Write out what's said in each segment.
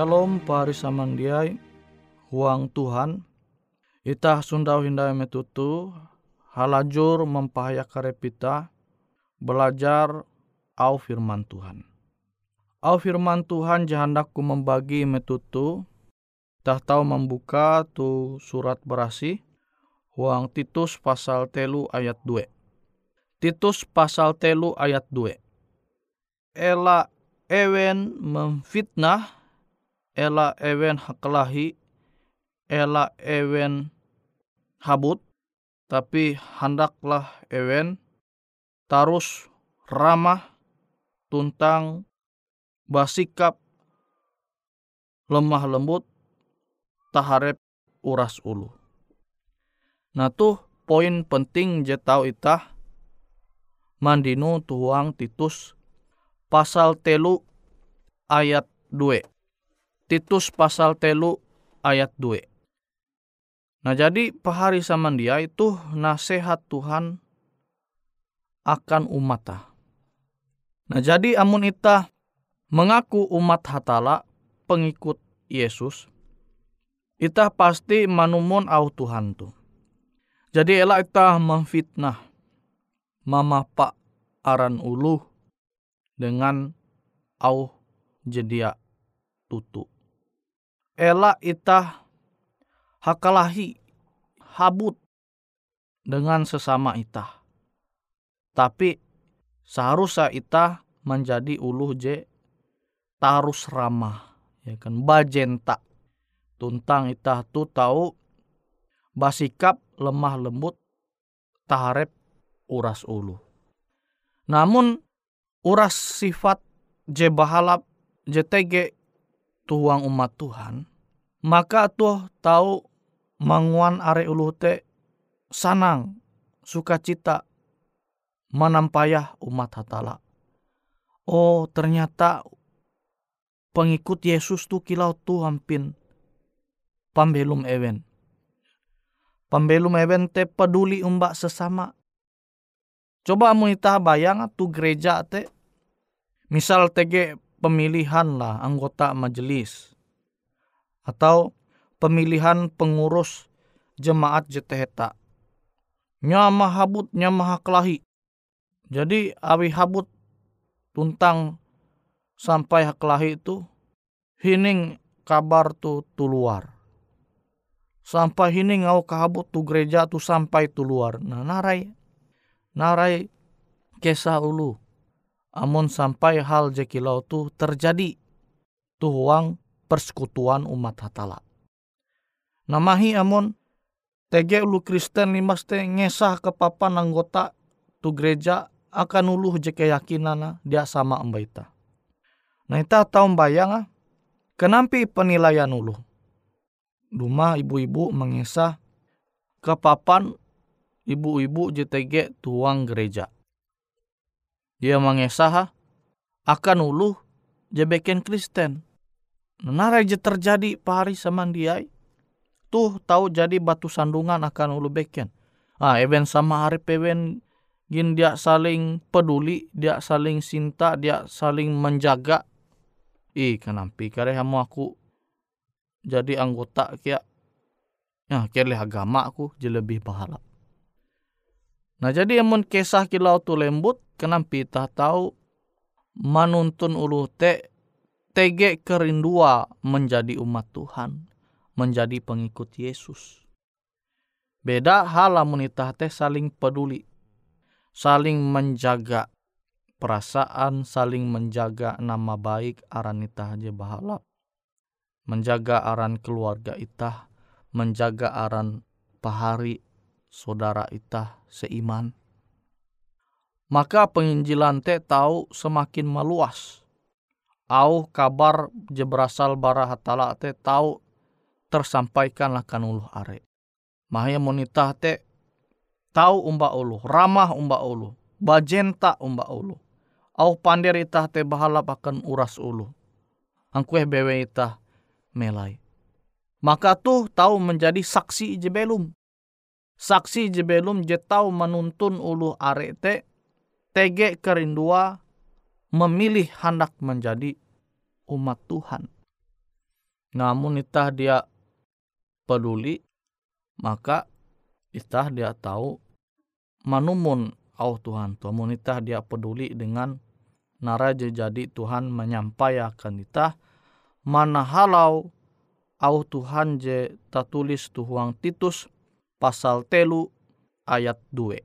Shalom pari samandiai huang Tuhan. Ita sundau hindai metutu halajur mempahaya karepita belajar au firman Tuhan. Au firman Tuhan jahandaku membagi metutu tah tahu membuka tu surat berasi huang Titus pasal telu ayat 2. Titus pasal telu ayat 2. Ela ewen memfitnah, ela ewen hakelahi, ela ewen habut, tapi hendaklah ewen tarus ramah tuntang basikap lemah lembut taharep uras ulu. Nah tuh poin penting je tau itah mandinu tuang Titus pasal telu ayat 2. Titus pasal telu ayat 2. Nah jadi pahari sama dia itu nasihat Tuhan akan umat Nah jadi amun ita mengaku umat hatala pengikut Yesus, ita pasti manumun au Tuhan tu. Jadi elak ita memfitnah mama pak aran ulu dengan au jedia tutu. Ela ita hakalahi habut dengan sesama ita. Tapi seharusnya ita menjadi ulu je tarus ramah ya kan bajenta tuntang ita tu tahu basikap lemah lembut taharep uras ulu. Namun uras sifat je bahalap JTG tuang umat Tuhan, maka tuh tahu manguan are ulu te sanang sukacita menampayah umat hatala. Oh ternyata pengikut Yesus tu kilau tu hampin pambelum ewen. Pambelum ewen te peduli umbak sesama. Coba munita bayang tu gereja te. Misal tege pemilihan lah anggota majelis. Atau pemilihan pengurus jemaat JTHTA. Nya habut, nya kelahi. Jadi awi habut tuntang sampai kelahi itu hining kabar tu tuluar. Sampai hining ngau kahabut tu gereja tu sampai tuluar. Nah narai narai kisah ulu. Amun sampai hal jekilau tu terjadi tuhuang persekutuan umat hatala. Namahi amun tege ulu Kristen limas te ngesah ke papan anggota tu gereja akan uluh je keyakinan dia sama ambaita. Nah ita tahu bayang ah, kenampi penilaian ulu. Duma ibu-ibu mengisah ke papan ibu-ibu JTG tuang gereja. Dia mengisah ah, akan ulu jebeken Kristen. Narai je terjadi pahari dia tuh tahu jadi batu sandungan akan ulu beken. Ah, even sama hari pewen gin dia saling peduli, dia saling cinta, dia saling menjaga. Ih, kenapa kare kamu aku jadi anggota kia ya kira agama aku jadi lebih pahala. Nah jadi amun kisah kilau tu lembut kenapa kita tahu manuntun ulu te tege kerindua menjadi umat Tuhan, menjadi pengikut Yesus. Beda hal amun teh saling peduli saling menjaga perasaan, saling menjaga nama baik aran itah aja bahalap. Menjaga aran keluarga itah, menjaga aran pahari saudara itah seiman. Maka penginjilan te tahu semakin meluas. Au kabar je berasal bara hatala te tahu tersampaikan akan uluh are. Mahaya monita te tahu umba ulu, ramah umba ulu, bajenta umba ulu. Au pander itah te bahalap akan uras ulu. Angkueh bewe itah melai. Maka tuh tahu menjadi saksi jebelum. Saksi jebelum je tahu menuntun ulu are te tege kerindua memilih hendak menjadi umat Tuhan. namun itah dia peduli maka itah dia tahu manumun au Tuhan tuamun itah dia peduli dengan naraja jadi Tuhan menyampaikan itah mana halau au Tuhan je tatulis tuhuang Titus pasal telu ayat 2.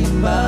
my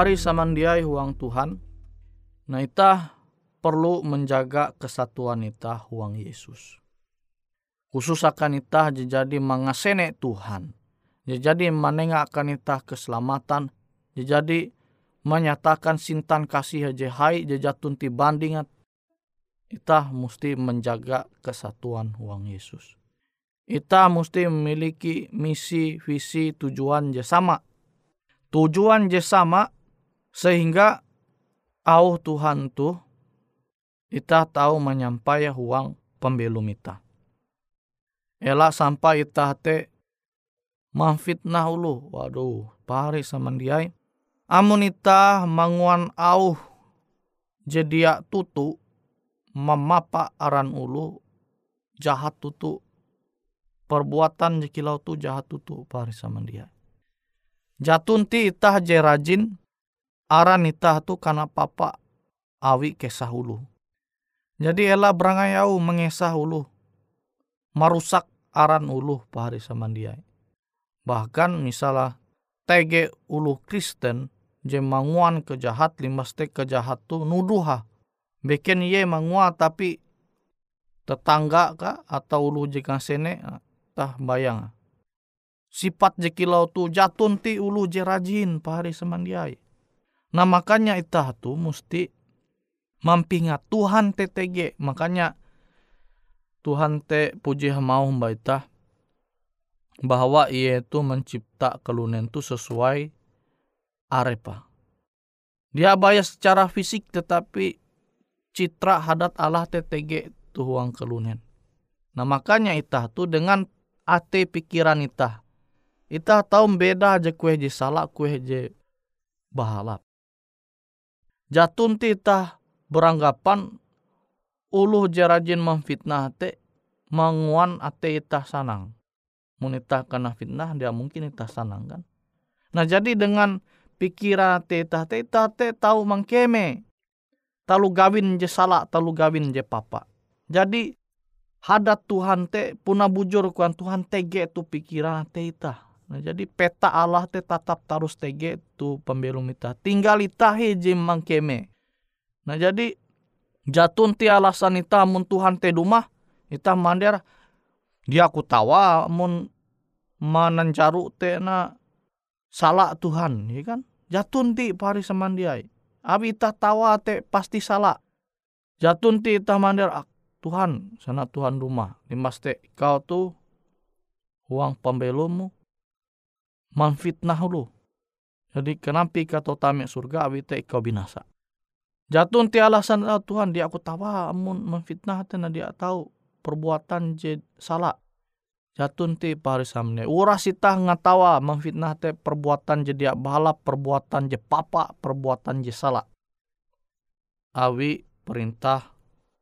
pahari samandiai huang Tuhan. Nah ita perlu menjaga kesatuan ita huang Yesus. Khusus akan ita jadi mengasene Tuhan. Jadi menengah akan ita keselamatan. Jadi menyatakan sintan kasih aja hai jajatun ti bandingat. Ita mesti menjaga kesatuan huang Yesus. Ita mesti memiliki misi, visi, tujuan je sama tujuan je sama sehingga au Tuhan tu kita tahu menyampai huang pembelum ita. Ela sampai ita te mamfitnah ulu. Waduh, pari sama dia. Amun ita manguan au jedia tutu memapa aran ulu jahat tutu perbuatan jekilau tu jahat tutu pari sama dia Jatun ti itah je rajin, aran itah tu karena papa awi kesah ulu. Jadi ela berangai au mengesah ulu. Marusak aran ulu pahari dia. Bahkan misalnya tege ulu Kristen je manguan kejahat limaste kejahat tu nuduha. Bikin ye mangua tapi tetangga ka atau ulu jika sene tah bayang sifat je kilau tu jatun ti ulu je rajin pahari semandiai. Nah makanya itah tu mesti mampingat Tuhan TTG. Makanya Tuhan te puji mau mbak itah bahwa ia itu mencipta kelunen tu sesuai arepa. Dia bayar secara fisik tetapi citra hadat Allah TTG tuhuang kelunen. Nah makanya itah tu dengan ate pikiran itah Ita tahu beda aja kue je salah kue je bahalap. Jatun ti ita beranggapan uluh jarajin memfitnah te manguan ate ita sanang. Mun ita kena fitnah dia mungkin ita sanang kan. Nah jadi dengan pikiran ate ita te tahu mangkeme. Talu gawin je salah, talu gawin je papa. Jadi hadat Tuhan te puna bujur kuan Tuhan tege tu pikiran ate ita Nah, jadi peta Allah te tatap tarus tege tu pembelum ita. Tinggal ita hiji mangkeme. Nah jadi jatun ti alasan ita mun Tuhan te dumah ita mandir dia aku tawa mun manancaru te na salah Tuhan, ya kan? Jatun ti pari semandiai. Abi ita tawa te pasti salah. Jatun ti ita mandir ah, Tuhan, sana Tuhan rumah. Limas te kau tu uang pembelummu manfitnah lu. Jadi kenapa kata tamek surga awite kau binasa. Jatun ti alasan oh, Tuhan dia aku tawa amun menfitnah tena dia tahu perbuatan je salah. Jatun ti parisamne. Uras itah ngatawa menfitnah te perbuatan je dia balap perbuatan je papa perbuatan je salah. Awi perintah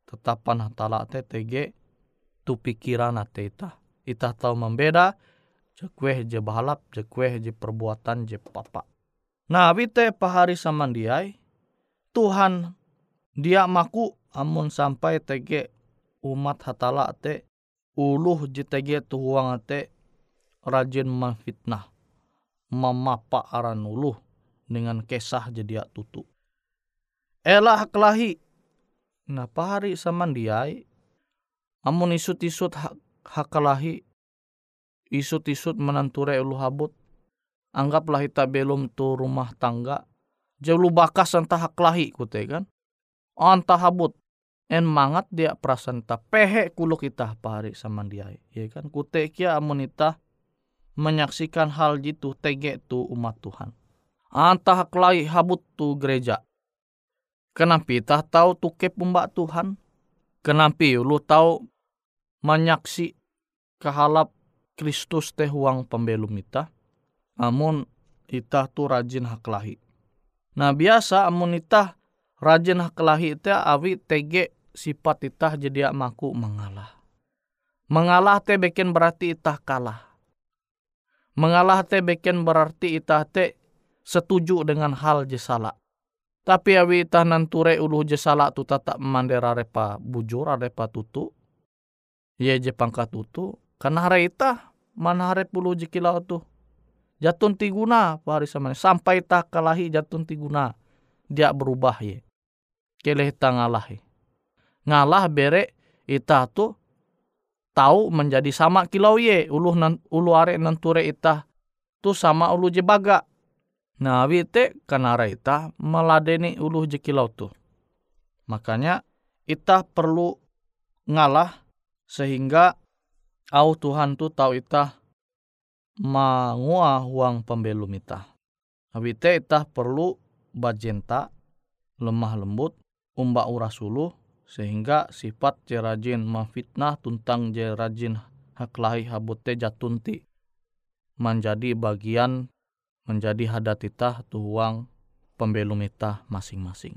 tetapan hatala te tege tu pikiran ate itah. Itah tahu membeda Jekweh je bahalap, jekweh je perbuatan je papa. Nah, wite pahari samandiai, Tuhan dia maku amun sampai tege umat hatala te uluh je tege tuhuang te rajin memfitnah memapa aran uluh dengan kesah jadi tutu. Elah kelahi. Nah pahari samandiai amun isut-isut hak, hakalahi isut-isut menanture ulu habut. Anggaplah kita belum tu rumah tangga. Jauh bakas entah lahi kute kan. Antah habut. En mangat dia prasanta pehe kuluk kita pahari sama dia. Ya kan kute kia amunita menyaksikan hal jitu tege tu umat Tuhan. Antah lahi habut tu gereja. Kenapa kita tahu tu kep umbak Tuhan? Kenapa lu tahu menyaksi kehalap Kristus teh huang pembelum ita. Amun ita tu rajin hak lahi. Nah biasa amun ita rajin hak lahi ita awi tege sifat ita jadi maku mengalah. Mengalah teh bikin berarti ita kalah. Mengalah teh bikin berarti ita teh setuju dengan hal jesala. Tapi awi ita nanture ulu jesala tu tetap mandera repa bujur repa tutu. Ye je pangkat tutu karena hari ita mana hari puluh jikilau tu. jatun tiguna pari sama sampai tak kalahi jatun tiguna dia berubah ye. Keleh ta ngalah bere ita tu tahu menjadi sama kilau ye. Ulu nan ulu are nanture ita tu sama ulu je baga. Nah wite kanara ita meladeni ulu je kilau tu. Makanya ita perlu ngalah sehingga au Tuhan tu tahu ita mangua huang pembelum ita. Habite ita perlu bajenta lemah lembut umba urasulu sehingga sifat jerajin mafitnah tuntang jerajin haklahi habute jatunti menjadi bagian menjadi hadat ita tuang pembelum ita masing-masing.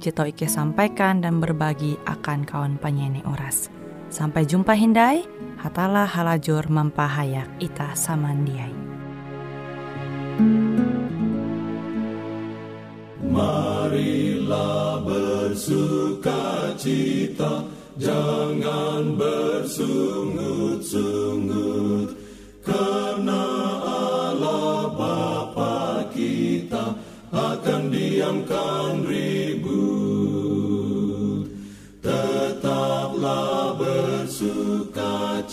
tau Ike sampaikan dan berbagi akan kawan penyanyi oras. Sampai jumpa Hindai, hatalah halajur mampahayak ita samandiai. Marilah bersuka cita, jangan bersungut-sungut,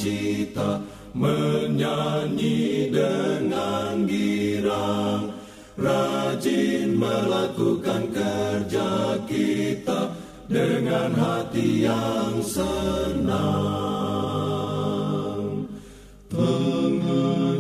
bersuka cita, menyanyi dengan girang, rajin melakukan kerja kita dengan hati yang senang. Tangannya